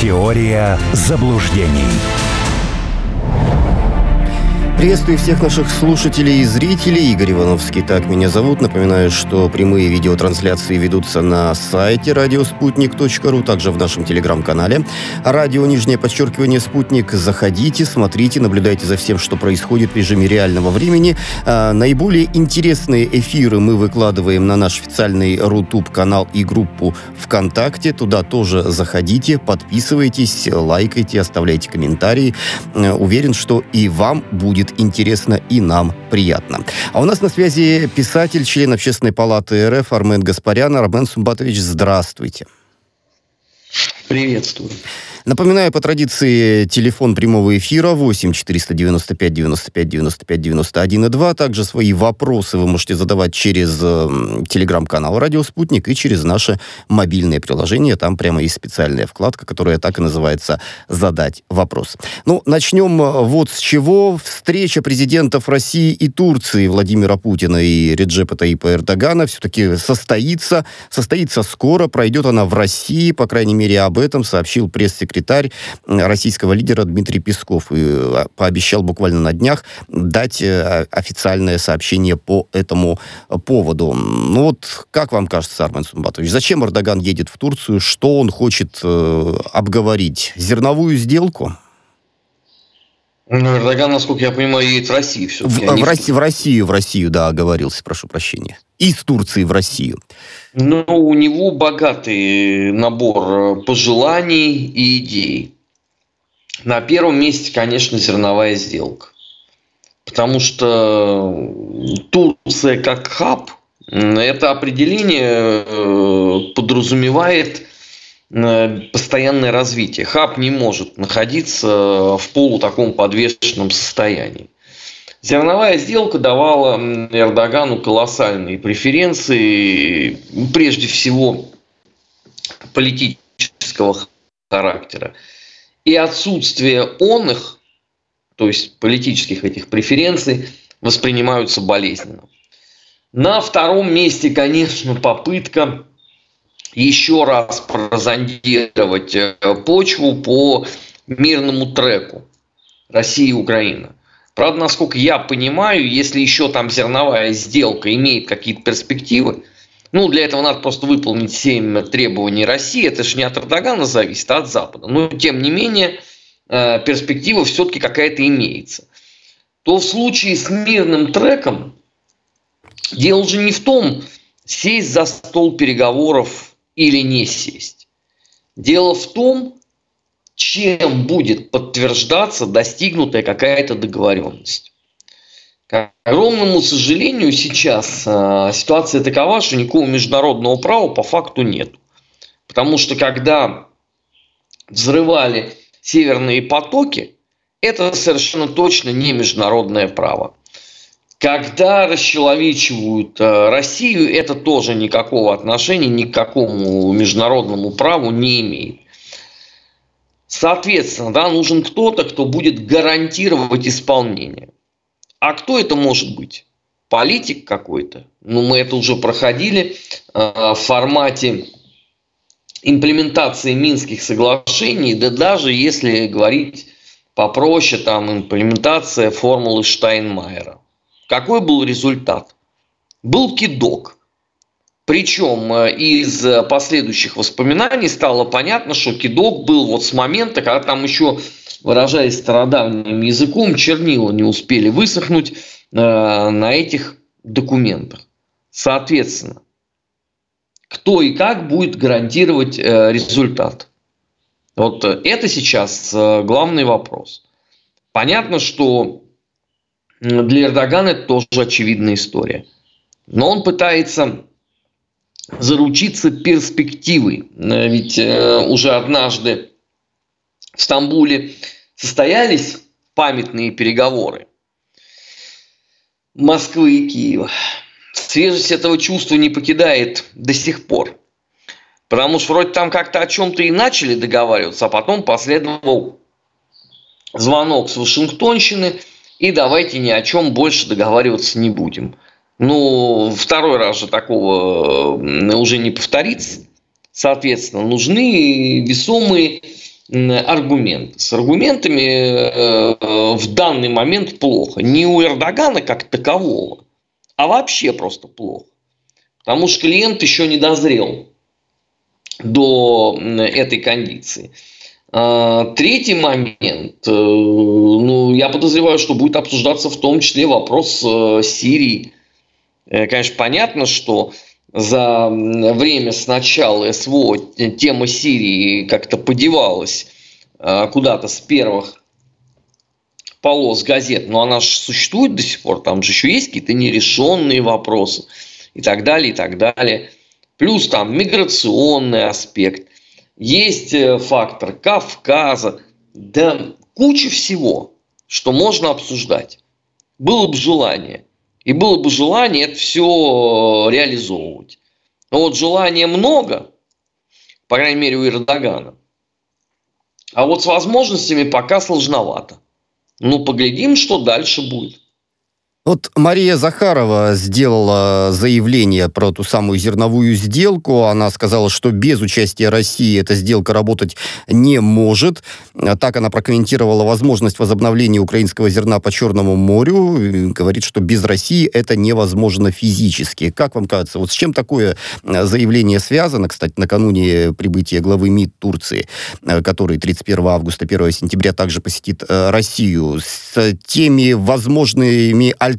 Теория заблуждений. Приветствую всех наших слушателей и зрителей. Игорь Ивановский, так меня зовут. Напоминаю, что прямые видеотрансляции ведутся на сайте радиоспутник.ру, также в нашем телеграм-канале. Радио, нижнее подчеркивание, спутник. Заходите, смотрите, наблюдайте за всем, что происходит в режиме реального времени. А, наиболее интересные эфиры мы выкладываем на наш официальный Рутуб канал и группу ВКонтакте. Туда тоже заходите, подписывайтесь, лайкайте, оставляйте комментарии. Э, уверен, что и вам будет интересно и нам приятно. А у нас на связи писатель, член Общественной палаты РФ Армен Гаспарян. Армен Сумбатович, здравствуйте. Приветствую. Напоминаю, по традиции, телефон прямого эфира 8 495 95 95 91 и 2. Также свои вопросы вы можете задавать через э, телеграм-канал «Радио Спутник» и через наше мобильное приложение. Там прямо есть специальная вкладка, которая так и называется «Задать вопрос». Ну, начнем э, вот с чего. Встреча президентов России и Турции Владимира Путина и Реджепа Таипа Эрдогана все-таки состоится. Состоится скоро, пройдет она в России, по крайней мере, об этом сообщил пресс-секретарь пресс-секретарь российского лидера Дмитрий Песков и а, пообещал буквально на днях дать э, официальное сообщение по этому поводу. Ну вот, как вам кажется, Армен Сумбатович, зачем Эрдоган едет в Турцию? Что он хочет э, обговорить? Зерновую сделку? Ну, Эрдоган, насколько я понимаю, едет в Россию все-таки. В, а в, Россию, в Россию, в Россию, да, оговорился, прошу прощения. Из Турции в Россию. Ну, у него богатый набор пожеланий и идей. На первом месте, конечно, зерновая сделка. Потому что Турция как хаб, это определение э, подразумевает Э, постоянное развитие. Хаб не может находиться в полу таком подвешенном состоянии. Зерновая сделка давала Эрдогану колоссальные преференции, прежде всего политического характера. И отсутствие он их, то есть политических этих преференций, воспринимаются болезненно. На втором месте, конечно, попытка еще раз прозондировать э, почву по мирному треку России и Украина. Правда, насколько я понимаю, если еще там зерновая сделка имеет какие-то перспективы, ну, для этого надо просто выполнить 7 требований России. Это же не от Эрдогана зависит, а от Запада. Но, тем не менее, э, перспектива все-таки какая-то имеется. То в случае с мирным треком дело же не в том, сесть за стол переговоров или не сесть. Дело в том, чем будет подтверждаться достигнутая какая-то договоренность. К огромному сожалению, сейчас э, ситуация такова, что никакого международного права по факту нет. Потому что когда взрывали северные потоки, это совершенно точно не международное право. Когда расчеловечивают э, Россию, это тоже никакого отношения ни к какому международному праву не имеет. Соответственно, да, нужен кто-то, кто будет гарантировать исполнение. А кто это может быть? Политик какой-то? Ну, мы это уже проходили э, в формате имплементации Минских соглашений, да даже если говорить попроще, там имплементация формулы Штайнмайера. Какой был результат? Был кидок. Причем э, из последующих воспоминаний стало понятно, что кидок был вот с момента, когда там еще, выражаясь стародавним языком, чернила не успели высохнуть э, на этих документах. Соответственно, кто и как будет гарантировать э, результат? Вот это сейчас главный вопрос. Понятно, что для Эрдогана это тоже очевидная история. Но он пытается заручиться перспективой. Э, ведь э, уже однажды в Стамбуле состоялись памятные переговоры Москвы и Киева. Свежесть этого чувства не покидает до сих пор. Потому что вроде там как-то о чем-то и начали договариваться, а потом последовал звонок с Вашингтонщины – и давайте ни о чем больше договариваться не будем. Ну, второй раз же такого уже не повторится. Соответственно, нужны весомые аргументы. С аргументами э, в данный момент плохо. Не у Эрдогана как такового, а вообще просто плохо. Потому что клиент еще не дозрел до этой кондиции. А, третий момент. Э, ну, я подозреваю, что будет обсуждаться в том числе вопрос э, Сирии. Э, конечно, понятно, что за время с начала СВО тема Сирии как-то подевалась куда-то с первых полос газет, но она же существует до сих пор, там же еще есть какие-то нерешенные вопросы и так далее, и так далее. Плюс там миграционный аспект – есть э, фактор Кавказа, да куча всего, что можно обсуждать. Было бы желание. И было бы желание это все реализовывать. Но вот желания много, по крайней мере у Эрдогана. А вот с возможностями пока сложновато. Ну, поглядим, что дальше будет. Вот Мария Захарова сделала заявление про ту самую зерновую сделку. Она сказала, что без участия России эта сделка работать не может. Так она прокомментировала возможность возобновления украинского зерна по Черному морю. Говорит, что без России это невозможно физически. Как вам кажется, вот с чем такое э, заявление связано? Кстати, накануне прибытия главы МИД Турции, э, который 31 августа, 1 сентября также посетит э, Россию, с теми возможными альтернативами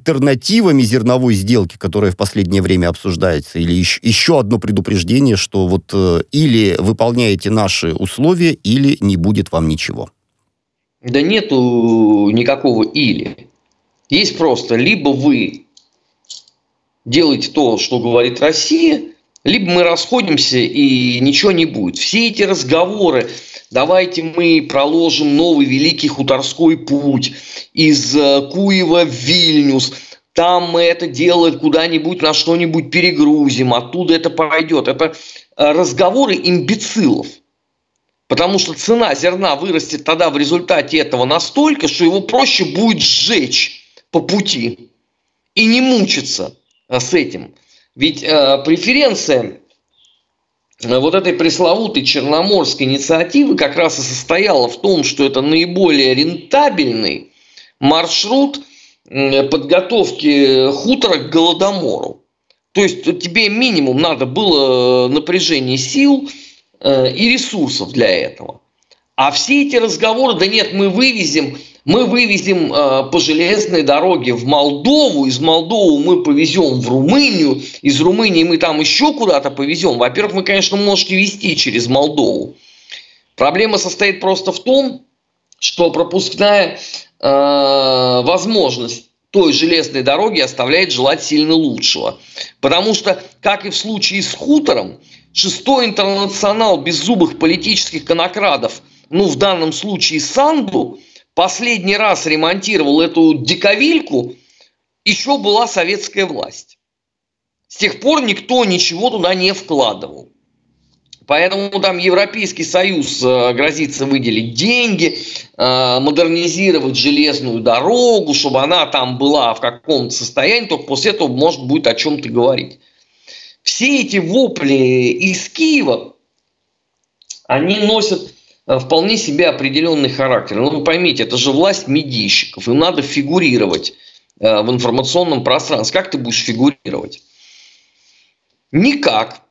зерновой сделки, которая в последнее время обсуждается, или еще, еще одно предупреждение, что вот э, или выполняете наши условия, или не будет вам ничего? Да нету никакого или. Есть просто либо вы делаете то, что говорит Россия, либо мы расходимся и ничего не будет. Все эти разговоры, давайте мы проложим новый великий хуторской путь из э, Куева в Вильнюс, там мы это дело куда-нибудь на что-нибудь перегрузим, оттуда это пойдет. Это э, разговоры имбецилов. Потому что цена зерна вырастет тогда в результате этого настолько, что его проще будет сжечь по пути и не мучиться э, с этим. Ведь э, преференция вот этой пресловутой черноморской инициативы как раз и состояла в том, что это наиболее рентабельный маршрут подготовки хутора к голодомору. То есть тебе минимум надо было напряжение сил э, и ресурсов для этого. А все эти разговоры, да нет, мы вывезем мы вывезем э, по железной дороге в Молдову, из Молдовы мы повезем в Румынию, из Румынии мы там еще куда-то повезем. Во-первых, вы, конечно, можете везти через Молдову. Проблема состоит просто в том, что пропускная э, возможность той железной дороги оставляет желать сильно лучшего. Потому что, как и в случае с хутором, шестой интернационал беззубых политических конокрадов, ну, в данном случае Санду – последний раз ремонтировал эту диковильку, еще была советская власть. С тех пор никто ничего туда не вкладывал. Поэтому там Европейский Союз э, грозится выделить деньги, э, модернизировать железную дорогу, чтобы она там была в каком-то состоянии, только после этого может будет о чем-то говорить. Все эти вопли из Киева, они носят вполне себе определенный характер. Ну, вы поймите, это же власть медийщиков, им надо фигурировать э, в информационном пространстве. Как ты будешь фигурировать? Никак.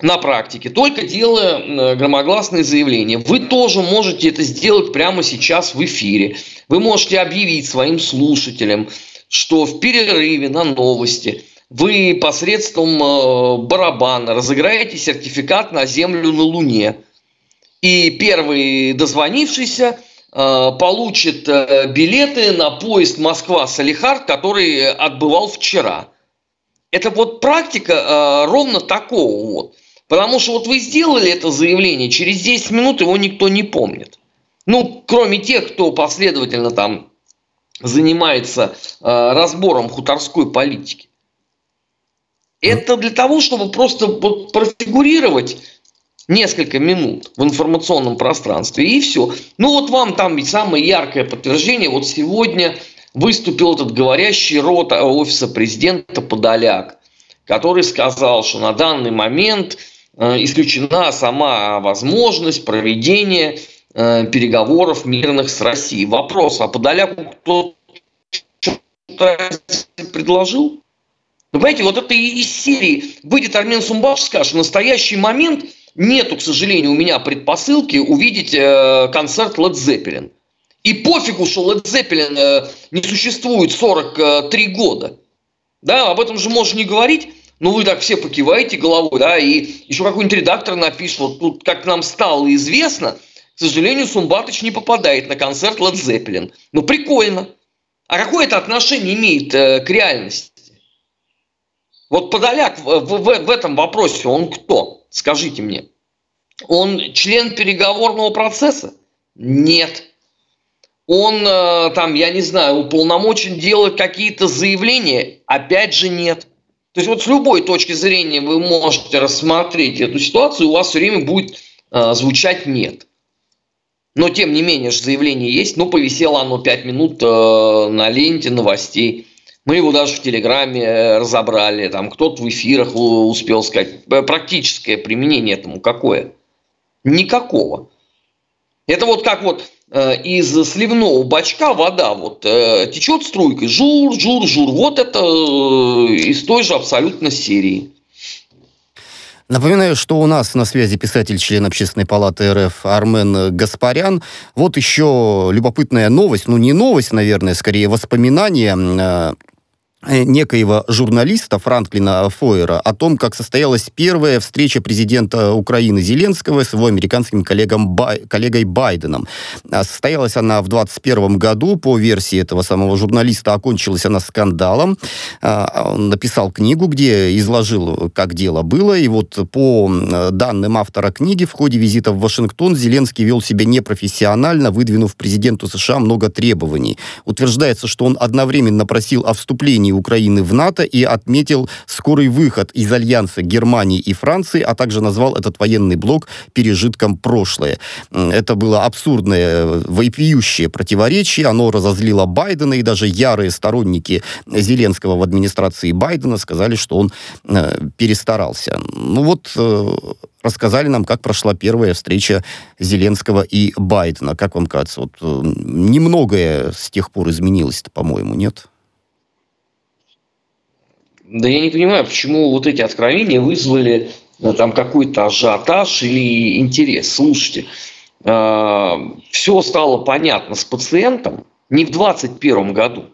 На практике, только делая э, громогласные заявления. Вы тоже можете это сделать прямо сейчас в эфире. Вы можете объявить своим слушателям, что в перерыве на новости вы посредством барабана разыграете сертификат на Землю на Луне – и первый дозвонившийся э, получит э, билеты на поезд Москва-Салихард, который отбывал вчера. Это вот практика э, ровно такого вот. Потому что вот вы сделали это заявление, через 10 минут его никто не помнит. Ну, кроме тех, кто последовательно там занимается разбором хуторской политики. Это для того, чтобы просто вот профигурировать несколько минут в информационном пространстве, и все. Ну вот вам там ведь самое яркое подтверждение. Вот сегодня выступил этот говорящий рот офиса президента Подоляк, который сказал, что на данный момент э, исключена сама возможность проведения э, переговоров мирных с Россией. Вопрос, а Подоляку кто предложил? Вы понимаете, вот это из серии выйдет Армен Сумбаш скажет, в настоящий момент нету, к сожалению, у меня предпосылки увидеть э, концерт Led Zeppelin. И пофигу, что Led Zeppelin э, не существует 43 года. Да, об этом же можно не говорить. Но вы так все покиваете головой, да, и еще какой-нибудь редактор напишет, вот тут, как нам стало известно, к сожалению, Сумбатыч не попадает на концерт Led Zeppelin. Ну, прикольно. А какое это отношение имеет э, к реальности? Вот Подоляк в, в, в этом вопросе, он кто? Скажите мне. Он член переговорного процесса? Нет. Он э, там, я не знаю, уполномочен делать какие-то заявления? Опять же нет. То есть вот с любой точки зрения вы можете рассмотреть эту ситуацию, у вас все время будет э, звучать нет. Но тем не менее же заявление есть, ну повисело оно 5 минут э, на ленте новостей. Мы его даже в Телеграме э, разобрали, там кто-то в эфирах успел сказать. Э, практическое применение этому какое? Никакого. Это вот как вот э, из сливного бачка вода вот течет струйкой, жур, жур, жур. Вот это из той же абсолютно серии. Напоминаю, что у нас на связи писатель, член Общественной палаты РФ Армен Гаспарян. Вот еще любопытная новость, ну не новость, наверное, скорее воспоминание некоего журналиста Франклина Фойера о том, как состоялась первая встреча президента Украины Зеленского с его американским коллегом Бай, коллегой Байденом. А состоялась она в 2021 году. По версии этого самого журналиста окончилась она скандалом. А, он написал книгу, где изложил, как дело было. И вот по данным автора книги, в ходе визита в Вашингтон Зеленский вел себя непрофессионально, выдвинув президенту США много требований. Утверждается, что он одновременно просил о вступлении Украины в НАТО и отметил скорый выход из альянса Германии и Франции, а также назвал этот военный блок пережитком прошлое. Это было абсурдное, вопиющее противоречие, оно разозлило Байдена, и даже ярые сторонники Зеленского в администрации Байдена сказали, что он э, перестарался. Ну вот э, рассказали нам, как прошла первая встреча Зеленского и Байдена. Как вам кажется, вот э, немногое с тех пор изменилось по-моему, нет? Да я не понимаю, почему вот эти откровения вызвали э, там какой-то ажиотаж или интерес. Слушайте, э, все стало понятно с пациентом не в 2021 году,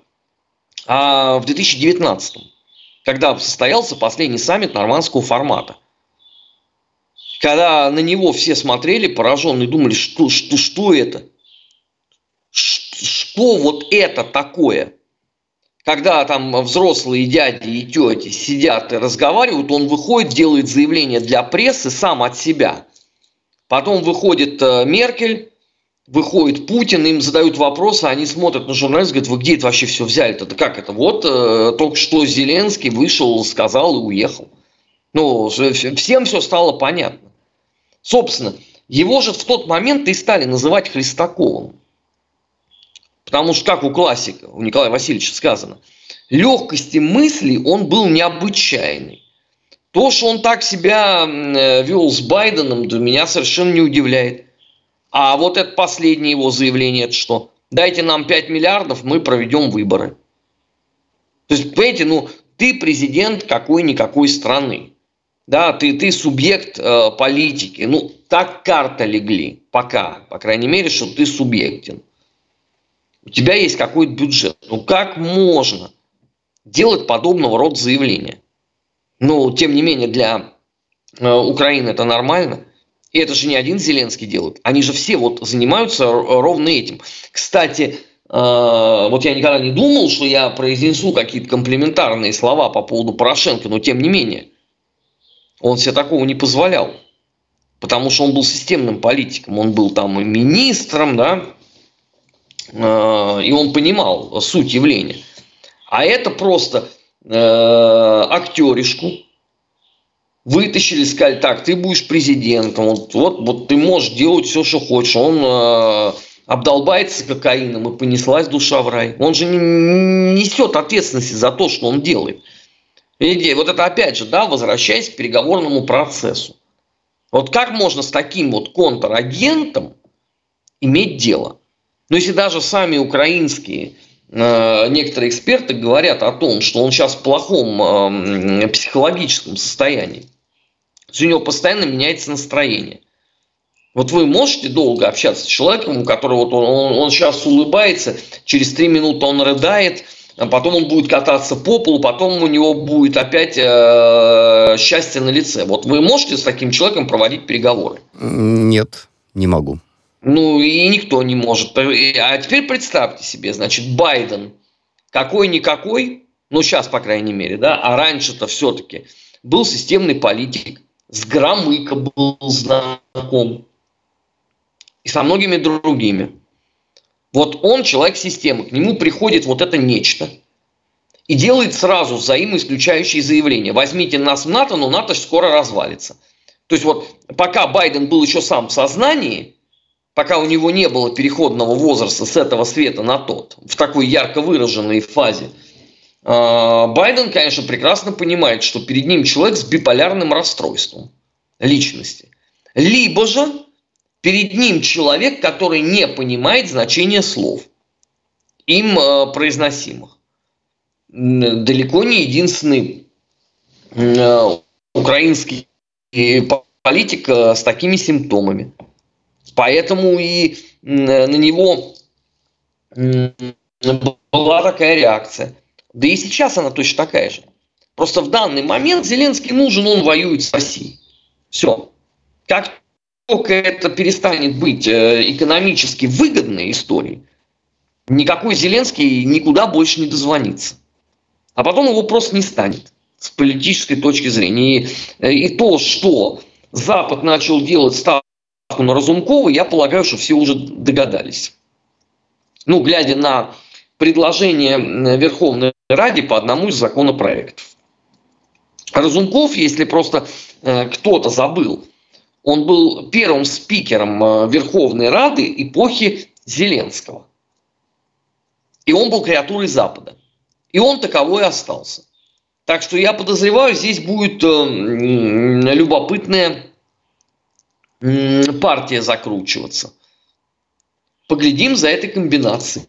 а в 2019, когда состоялся последний саммит нормандского формата. Когда на него все смотрели, пораженные, думали, что, что, что это? Что вот это такое? Когда там взрослые дяди и тети сидят и разговаривают, он выходит, делает заявление для прессы сам от себя. Потом выходит э, Меркель, выходит Путин, им задают вопросы, они смотрят на журналистов, говорят, вы где это вообще все взяли-то? Да как это? Вот э, только что Зеленский вышел, сказал и уехал. Ну, всем все стало понятно. Собственно, его же в тот момент и стали называть Христаковым. Потому что, как у классика, у Николая Васильевича сказано, легкости мысли он был необычайный. То, что он так себя э, вел с Байденом, да меня совершенно не удивляет. А вот это последнее его заявление, это что? Дайте нам 5 миллиардов, мы проведем выборы. То есть, понимаете, ну, ты президент какой-никакой страны. Да, ты, ты субъект э, политики. Ну, так карта легли. Пока. По крайней мере, что ты субъектен у тебя есть какой-то бюджет. Ну как можно делать подобного рода заявления? Ну, тем не менее, для э, Украины это нормально. И это же не один Зеленский делает. Они же все вот занимаются ровно этим. Кстати, э, вот я никогда не думал, что я произнесу какие-то комплиментарные слова по поводу Порошенко, но тем не менее, он себе такого не позволял. Потому что он был системным политиком, он был там и министром, да, Э, и он понимал суть явления. А это просто э, актеришку вытащили, сказали, так, ты будешь президентом, вот, вот, вот ты можешь делать все, что хочешь. Он э, обдолбается кокаином и понеслась душа в рай. Он же не несет ответственности за то, что он делает. Идея, вот это опять же, да, возвращаясь к переговорному процессу. Вот как можно с таким вот контрагентом иметь дело. Но если даже сами украинские э, некоторые эксперты говорят о том, что он сейчас в плохом э, психологическом состоянии, у него постоянно меняется настроение. Вот вы можете долго общаться с человеком, у которого вот он, он, он сейчас улыбается, через три минуты он рыдает, а потом он будет кататься по полу, потом у него будет опять э, счастье на лице. Вот вы можете с таким человеком проводить переговоры? Нет, не могу. Ну и никто не может. А теперь представьте себе, значит, Байден какой-никакой, ну сейчас, по крайней мере, да, а раньше-то все-таки был системный политик, с Громыко был знаком, и со многими другими. Вот он человек системы, к нему приходит вот это нечто и делает сразу взаимоисключающие заявления. Возьмите нас в НАТО, но НАТО скоро развалится. То есть вот пока Байден был еще сам в сознании, пока у него не было переходного возраста с этого света на тот, в такой ярко выраженной фазе, а, Байден, конечно, прекрасно понимает, что перед ним человек с биполярным расстройством личности. Либо же Перед ним человек, который не понимает значения слов, им э, произносимых. Далеко не единственный э, украинский политик э, с такими симптомами. Поэтому и на него была такая реакция. Да и сейчас она точно такая же. Просто в данный момент Зеленский нужен, он воюет с Россией. Все. Как только это перестанет быть э, экономически выгодной историей, никакой Зеленский никуда больше не дозвонится. А потом его просто не станет с политической точки зрения. И, э, и то, что Запад начал делать ставку на Разумкова, я полагаю, что все уже догадались. Ну, глядя на предложение Верховной Ради по одному из законопроектов. Разумков, если просто э, кто-то забыл, он был первым спикером э, Верховной Рады эпохи Зеленского. И он был креатурой Запада. И он таковой остался. Так что я подозреваю, здесь будет э, любопытная партия закручиваться. Поглядим за этой комбинацией.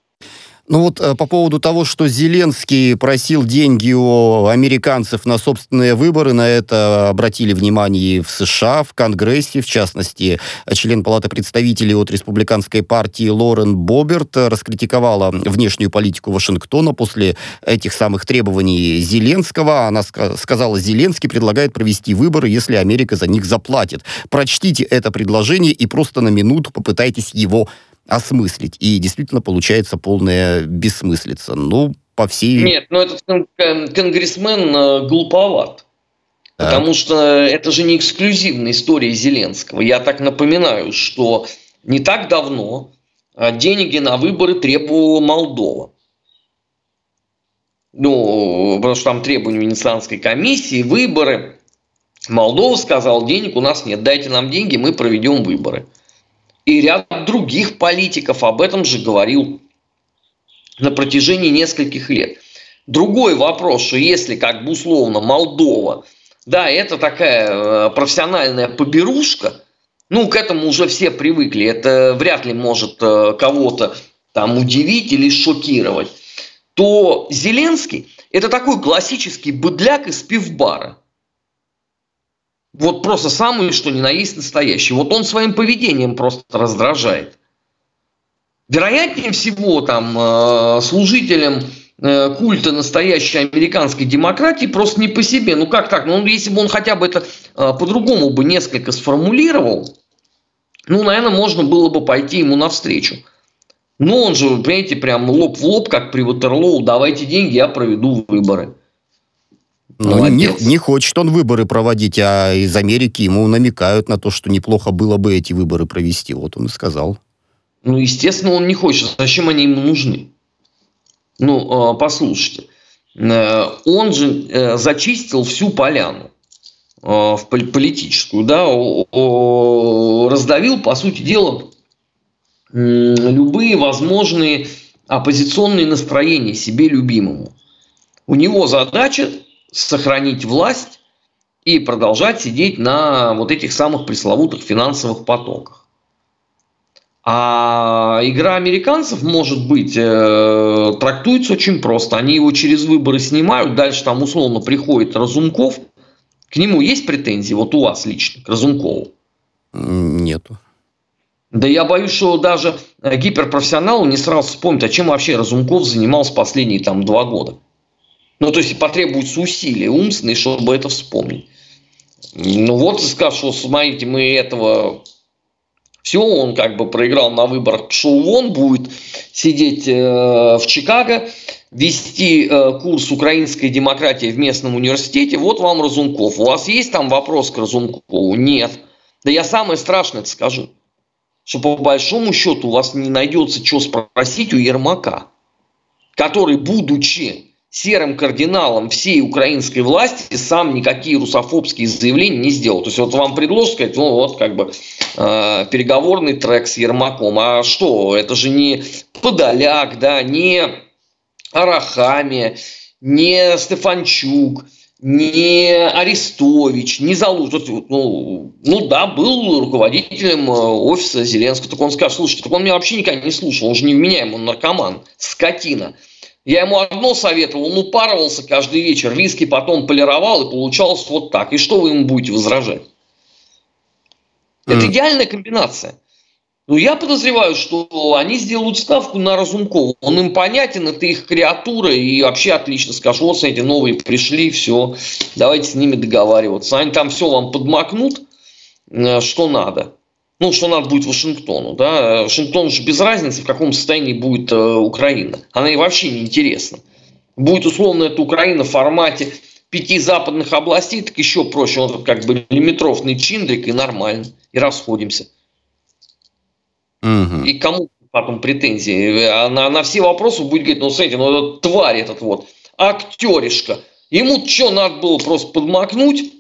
Ну вот э, по поводу того, что Зеленский просил деньги у американцев на собственные выборы, на это обратили внимание в США, в Конгрессе, в частности, член Палаты представителей от республиканской партии Лорен Боберт раскритиковала внешнюю политику Вашингтона после этих самых требований Зеленского. Она сказала, Зеленский предлагает провести выборы, если Америка за них заплатит. Прочтите это предложение и просто на минуту попытайтесь его осмыслить. И действительно получается полная бессмыслица. Ну, по всей... Нет, ну этот конгрессмен э, глуповат. Так. Потому что это же не эксклюзивная история Зеленского. Я так напоминаю, что не так давно э, деньги на выборы требовала Молдова. Ну, потому что там требования Венецианской комиссии, выборы. Молдова сказал, денег у нас нет, дайте нам деньги, мы проведем выборы. И ряд других политиков об этом же говорил на протяжении нескольких лет. Другой вопрос, что если как бы условно Молдова, да, это такая э, профессиональная поберушка, ну, к этому уже все привыкли, это вряд ли может э, кого-то там удивить или шокировать, то Зеленский – это такой классический быдляк из пивбара – вот просто самый, что ни на есть настоящий. Вот он своим поведением просто раздражает. Вероятнее всего, там, э, служителям э, культа настоящей американской демократии просто не по себе. Ну как так? Ну если бы он хотя бы это э, по-другому бы несколько сформулировал, ну, наверное, можно было бы пойти ему навстречу. Но он же, понимаете, прям лоб в лоб, как при Ватерлоу, давайте деньги, я проведу выборы. Ну, не, не хочет он выборы проводить, а из Америки ему намекают на то, что неплохо было бы эти выборы провести. Вот он и сказал. Ну, естественно, он не хочет. Зачем они ему нужны? Ну, а, послушайте. Э, он же э, зачистил всю поляну э, в политическую, да, раздавил, по сути дела, любые возможные оппозиционные настроения себе любимому. У него задача сохранить власть и продолжать сидеть на вот этих самых пресловутых финансовых потоках. А игра американцев, может быть, э, трактуется очень просто. Они его через выборы снимают, дальше там условно приходит Разумков. К нему есть претензии, вот у вас лично, к Разумкову? Нету. Да я боюсь, что даже гиперпрофессионалу не сразу вспомнит, а чем вообще Разумков занимался последние там два года. Ну, то есть потребуются усилия умственные, чтобы это вспомнить. Ну вот, скажешь, что смотрите, мы этого все, он как бы проиграл на выборах, пошел вон, будет сидеть э, в Чикаго, вести э, курс украинской демократии в местном университете. Вот вам Разумков. У вас есть там вопрос к Разумкову? Нет. Да я самое страшное это скажу, что по большому счету у вас не найдется, что спросить у Ермака, который, будучи серым кардиналом всей украинской власти сам никакие русофобские заявления не сделал. То есть вот вам предложат сказать, ну вот как бы э, переговорный трек с Ермаком. А что, это же не Подоляк, да, не Арахами, не Стефанчук, не Арестович, не Залужный. Ну, ну да, был руководителем э, офиса Зеленского. Так он скажет, слушайте, так он меня вообще никогда не слушал, он же вменяем, он наркоман, скотина. Я ему одно советовал, он упарывался каждый вечер, виски потом полировал, и получалось вот так. И что вы ему будете возражать? Это идеальная комбинация. Но я подозреваю, что они сделают ставку на Разумкова. Он им понятен, это их креатура, и вообще отлично скажут, вот эти новые пришли, все, давайте с ними договариваться. Они там все вам подмакнут, э, что надо ну, что надо будет Вашингтону, да, Вашингтон же без разницы, в каком состоянии будет э, Украина. Она и вообще не интересна. Будет условно эта Украина в формате пяти западных областей, так еще проще. Он как бы лимитровный чиндрик и нормально. И расходимся. Угу. И кому потом претензии? А на, на все вопросы будет говорить, ну, смотрите, ну, этот тварь этот вот, актеришка. Ему что, надо было просто подмакнуть,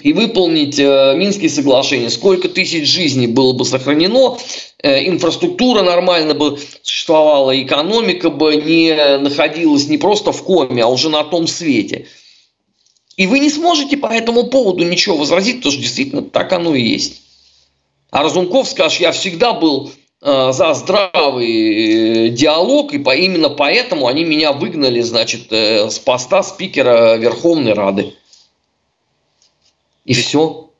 и выполнить э, Минские соглашения. Сколько тысяч жизней было бы сохранено, э, инфраструктура нормально бы существовала, экономика бы не находилась не просто в коме, а уже на том свете. И вы не сможете по этому поводу ничего возразить, потому что действительно так оно и есть. А Разумков скажет, я всегда был э, за здравый э, диалог, и именно поэтому они меня выгнали, значит, с поста спикера Верховной Рады. И все.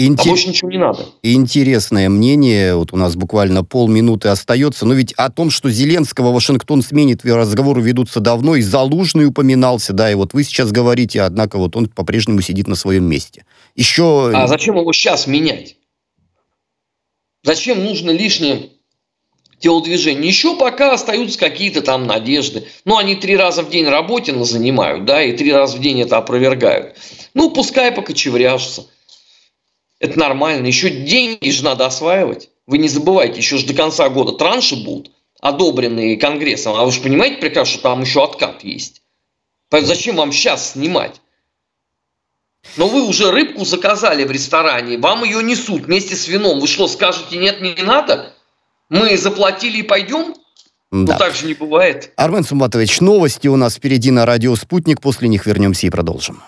Интер... А больше ничего не надо. Интересное мнение, вот у нас буквально полминуты остается, но ведь о том, что Зеленского Вашингтон сменит, разговоры ведутся давно, и Залужный упоминался, да, и вот вы сейчас говорите, однако вот он по-прежнему сидит на своем месте. Еще... А зачем его сейчас менять? Зачем нужно лишнее телодвижение? Еще пока остаются какие-то там надежды. Ну, они три раза в день работе занимают, да, и три раза в день это опровергают. Ну, пускай покочевряжутся. Это нормально. Еще деньги же надо осваивать. Вы не забывайте, еще же до конца года транши будут, одобренные Конгрессом. А вы же понимаете прекрасно, что там еще откат есть. Зачем вам сейчас снимать? Но вы уже рыбку заказали в ресторане, вам ее несут вместе с вином. Вы что, скажете, нет, не надо? Мы заплатили и пойдем? Ну, да. Ну, так же не бывает. Армен Сумбатович, новости у нас впереди на радио «Спутник». После них вернемся и продолжим.